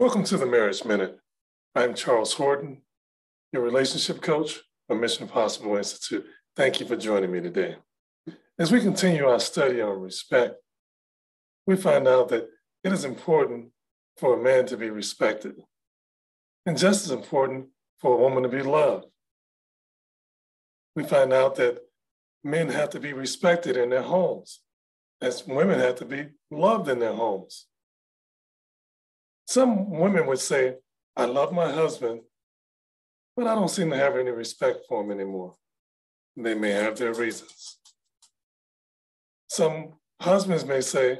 Welcome to the Marriage Minute. I'm Charles Horton, your relationship coach from Mission Possible Institute. Thank you for joining me today. As we continue our study on respect, we find out that it is important for a man to be respected, and just as important for a woman to be loved. We find out that men have to be respected in their homes, as women have to be loved in their homes. Some women would say, I love my husband, but I don't seem to have any respect for him anymore. They may have their reasons. Some husbands may say,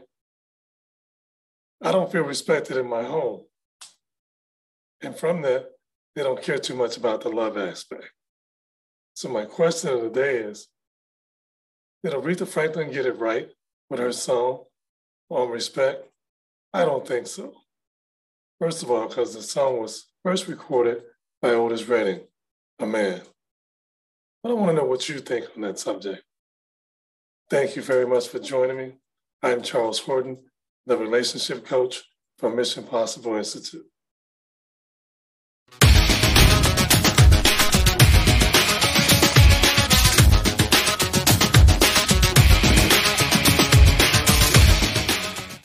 I don't feel respected in my home. And from that, they don't care too much about the love aspect. So, my question of the day is Did Aretha Franklin get it right with her song on respect? I don't think so. First of all, because the song was first recorded by Otis Redding, a man. I want to know what you think on that subject. Thank you very much for joining me. I'm Charles Horton, the relationship coach from Mission Possible Institute.